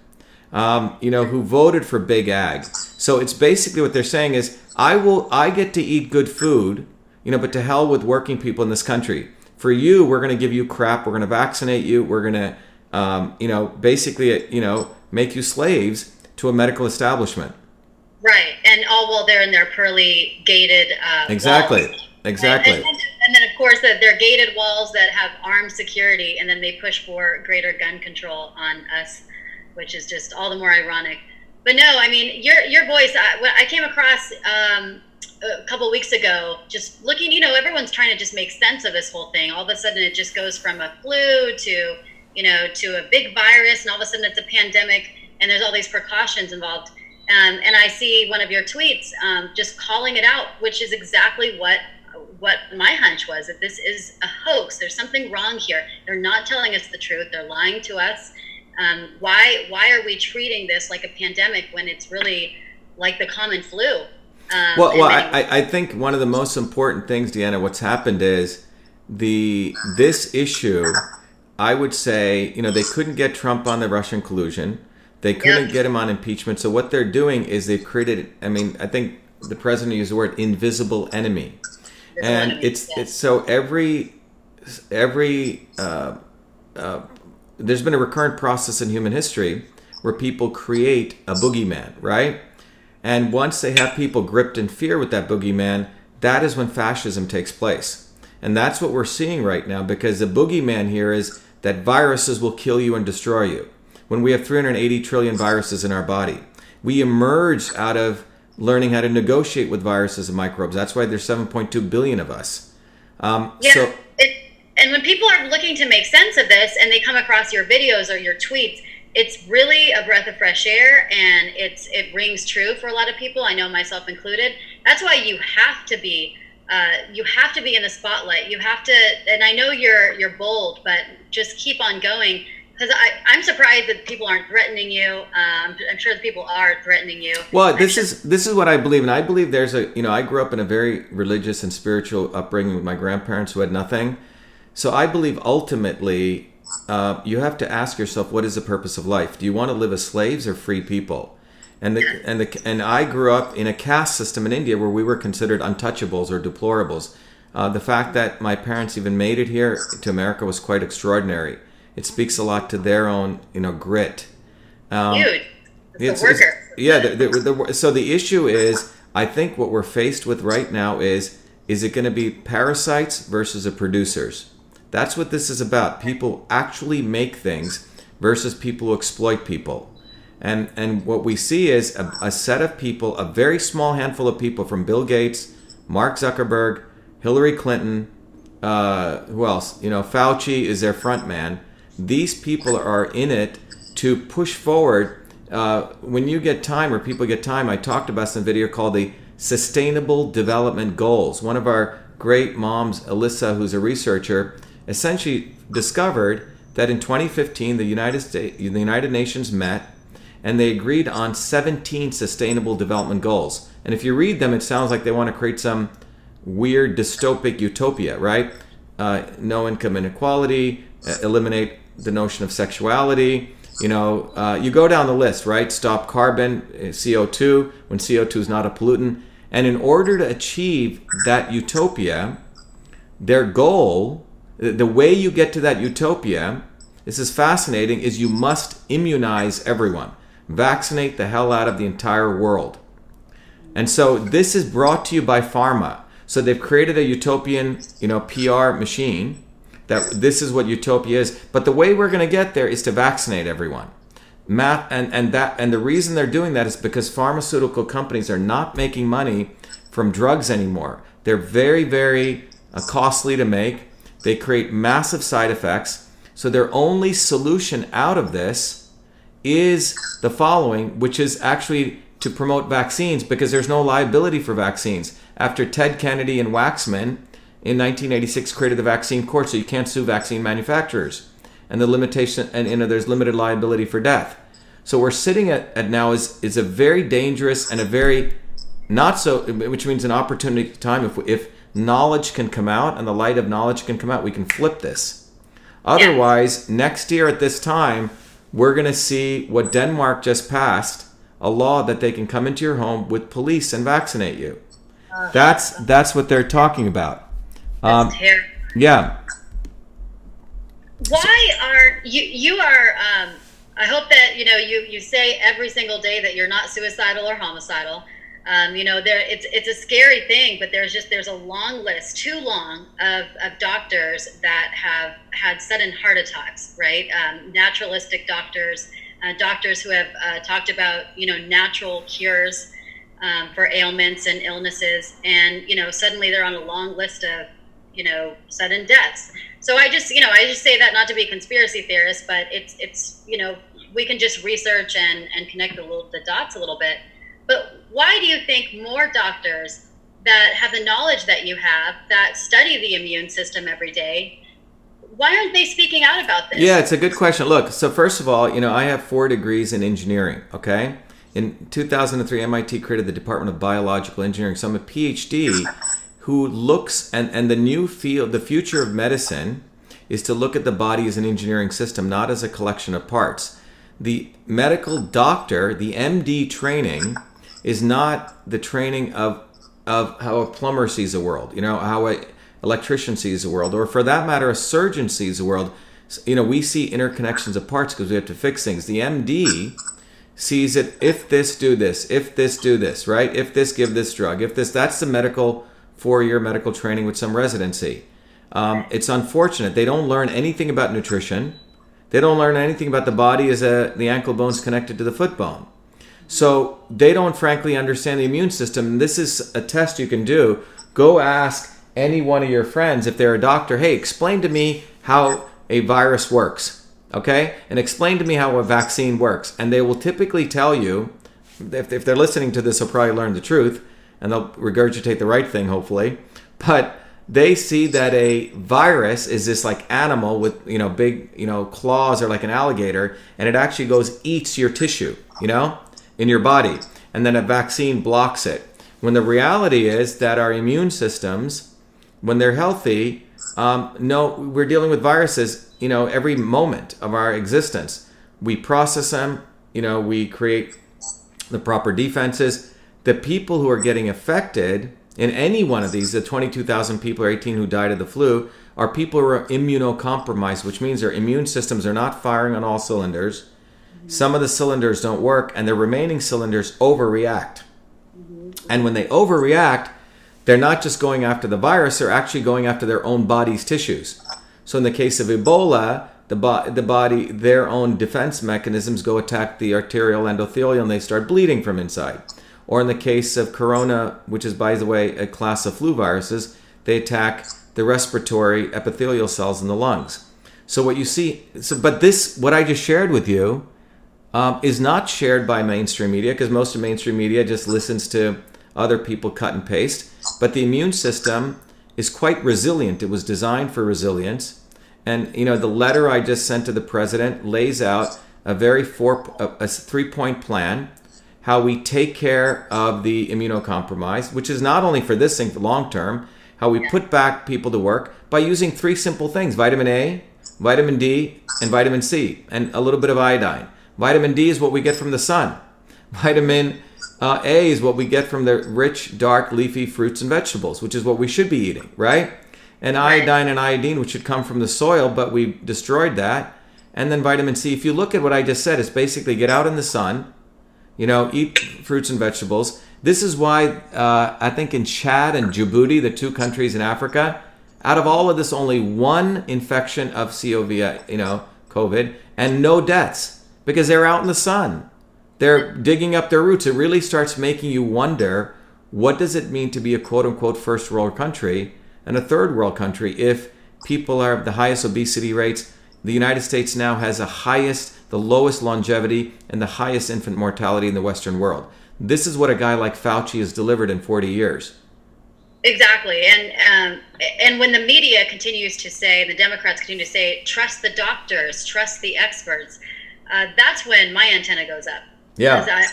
um, you know, who voted for big ag. So it's basically what they're saying is, I will, I get to eat good food, you know, but to hell with working people in this country. For you, we're going to give you crap. We're going to vaccinate you. We're going to, um, you know, basically, you know, make you slaves to a medical establishment. Right, and all while they're in their pearly gated uh, Exactly. walls. Exactly. And, and, and then, of course, that they're gated walls that have armed security, and then they push for greater gun control on us, which is just all the more ironic. But no, I mean, your your voice. I, I came across um, a couple weeks ago, just looking. You know, everyone's trying to just make sense of this whole thing. All of a sudden, it just goes from a flu to you know to a big virus, and all of a sudden, it's a pandemic, and there's all these precautions involved. Um, and I see one of your tweets um, just calling it out, which is exactly what what my hunch was that this is a hoax. There's something wrong here. They're not telling us the truth. They're lying to us. Um, why why are we treating this like a pandemic when it's really like the common flu? Um, Well, well, I, I- think one of the most important things, Deanna, what's happened is the this issue. I would say, you know, they couldn't get Trump on the Russian collusion. They couldn't Yeah. get him on impeachment. So what they're doing is they've created. I mean, I think the president used the word invisible enemy, and enemy, it's yeah. it's so every every uh, uh, there's been a recurrent process in human history where people create a boogeyman, right? And once they have people gripped in fear with that boogeyman, that is when fascism takes place. And that's what we're seeing right now because the boogeyman here is that viruses will kill you and destroy you. When we have 380 trillion viruses in our body, we emerge out of learning how to negotiate with viruses and microbes. That's why there's 7.2 billion of us. Um, Yeah. So and when people are looking to make sense of this and they come across your videos or your tweets, it's really a breath of fresh air and it's it rings true for a lot of people. I know myself included. That's why you have to be uh, you have to be in the spotlight. You have to, and I know you're you're bold, but just keep on going. because I'm surprised that people aren't threatening you. Um, I'm sure people are threatening you. Well, this is this is what I believe, and I believe there's a you know I grew up in a very religious and spiritual upbringing with my grandparents who had nothing, so I believe ultimately uh, you have to ask yourself what is the purpose of life? Do you want to live as slaves or free people? And the, and the and I grew up in a caste system in India where we were considered untouchables or deplorables. Uh, the fact that my parents even made it here to America was quite extraordinary it speaks a lot to their own you know grit. Um, Dude, it's, it's, yeah. The, the, the, so the issue is, I think what we're faced with right now is, is it going to be parasites versus the producers? That's what this is about. People actually make things versus people who exploit people. And and what we see is a, a set of people, a very small handful of people, from Bill Gates, Mark Zuckerberg, Hillary Clinton, uh, who else? You know, Fauci is their front man these people are in it to push forward. Uh, when you get time or people get time, I talked about some video called the Sustainable Development Goals. One of our great moms, Alyssa, who's a researcher, essentially discovered that in 2015 the United States, the United Nations met and they agreed on 17 sustainable development goals. And if you read them, it sounds like they want to create some weird dystopic utopia, right? Uh, no income inequality, uh, eliminate the notion of sexuality. You know, uh, you go down the list, right? Stop carbon, uh, CO2, when CO2 is not a pollutant. And in order to achieve that utopia, their goal, the way you get to that utopia, this is fascinating, is you must immunize everyone, vaccinate the hell out of the entire world. And so this is brought to you by pharma. So they've created a utopian, you know, PR machine that this is what utopia is. But the way we're going to get there is to vaccinate everyone. Matt, and, and that and the reason they're doing that is because pharmaceutical companies are not making money from drugs anymore. They're very very uh, costly to make. They create massive side effects. So their only solution out of this is the following, which is actually to promote vaccines because there's no liability for vaccines. After Ted Kennedy and Waxman in 1986 created the vaccine court, so you can't sue vaccine manufacturers. And the limitation, and you know, there's limited liability for death. So we're sitting at, at now is is a very dangerous and a very not so, which means an opportunity time. If if knowledge can come out and the light of knowledge can come out, we can flip this. Otherwise, next year at this time, we're going to see what Denmark just passed a law that they can come into your home with police and vaccinate you. Uh, that's that's what they're talking about. Um. Yeah. Why are you? You are. Um, I hope that you know you you say every single day that you're not suicidal or homicidal. Um, you know, there it's it's a scary thing, but there's just there's a long list, too long, of, of doctors that have had sudden heart attacks. Right, um, naturalistic doctors, uh, doctors who have uh, talked about you know natural cures um, for ailments and illnesses, and you know suddenly they're on a long list of you know, sudden deaths. So I just, you know, I just say that not to be a conspiracy theorist, but it's, it's, you know, we can just research and, and connect the, little, the dots a little bit. But why do you think more doctors that have the knowledge that you have, that study the immune system every day, why aren't they speaking out about this? Yeah, it's a good question. Look, so first of all, you know, I have four degrees in engineering, okay? In 2003, MIT created the Department of Biological Engineering. So I'm a PhD who looks and, and the new field, the future of medicine is to look at the body as an engineering system, not as a collection of parts. The medical doctor, the MD training, is not the training of of how a plumber sees the world, you know, how a electrician sees the world, or for that matter, a surgeon sees the world. You know, we see interconnections of parts because we have to fix things. The MD sees it if this do this, if this do this, right? If this give this drug, if this that's the medical four year medical training with some residency. Um, it's unfortunate. They don't learn anything about nutrition. They don't learn anything about the body as a, the ankle bone's connected to the foot bone. So they don't frankly understand the immune system. This is a test you can do. Go ask any one of your friends if they're a doctor, hey, explain to me how a virus works, okay? And explain to me how a vaccine works. And they will typically tell you, if, if they're listening to this, they'll probably learn the truth and they'll regurgitate the right thing, hopefully. But they see that a virus is this like animal with you know big you know claws or like an alligator and it actually goes eats your tissue you know in your body and then a vaccine blocks it. When the reality is that our immune systems when they're healthy um, no we're dealing with viruses you know every moment of our existence. We process them you know we create the proper defenses. The people who are getting affected in any one of these, the 22,000 people or 18 who died of the flu, are people who are immunocompromised, which means their immune systems are not firing on all cylinders. Some of the cylinders don't work, and the remaining cylinders overreact. And when they overreact, they're not just going after the virus, they're actually going after their own body's tissues. So in the case of Ebola, the, bo- the body, their own defense mechanisms go attack the arterial endothelium and they start bleeding from inside. Or in the case of corona, which is, by the way, a class of flu viruses, they attack the respiratory epithelial cells in the lungs. So what you see, so but this, what I just shared with you, um, is not shared by mainstream media because most of mainstream media just listens to other people cut and paste. But the immune system is quite resilient. It was designed for resilience. And you know, the letter I just sent to the president lays out a very four, a, a three point plan how we take care of the immunocompromised, which is not only for this thing for long term, how we put back people to work by using three simple things vitamin A, vitamin D, and vitamin C, and a little bit of iodine. Vitamin D is what we get from the sun. Vitamin uh, A is what we get from the rich, dark, leafy fruits and vegetables, which is what we should be eating, right? And iodine and iodine, which should come from the soil, but we destroyed that. And then vitamin C. If you look at what I just said, it's basically get out in the sun, you know, eat fruits and vegetables. This is why uh, I think in Chad and Djibouti, the two countries in Africa, out of all of this, only one infection of COVID, you know, COVID, and no deaths because they're out in the sun. They're digging up their roots. It really starts making you wonder what does it mean to be a quote unquote first world country and a third world country if people are the highest obesity rates. The United States now has the highest the lowest longevity, and the highest infant mortality in the Western world. This is what a guy like Fauci has delivered in 40 years. Exactly, and um, and when the media continues to say, the Democrats continue to say, trust the doctors, trust the experts, uh, that's when my antenna goes up. Yeah. I,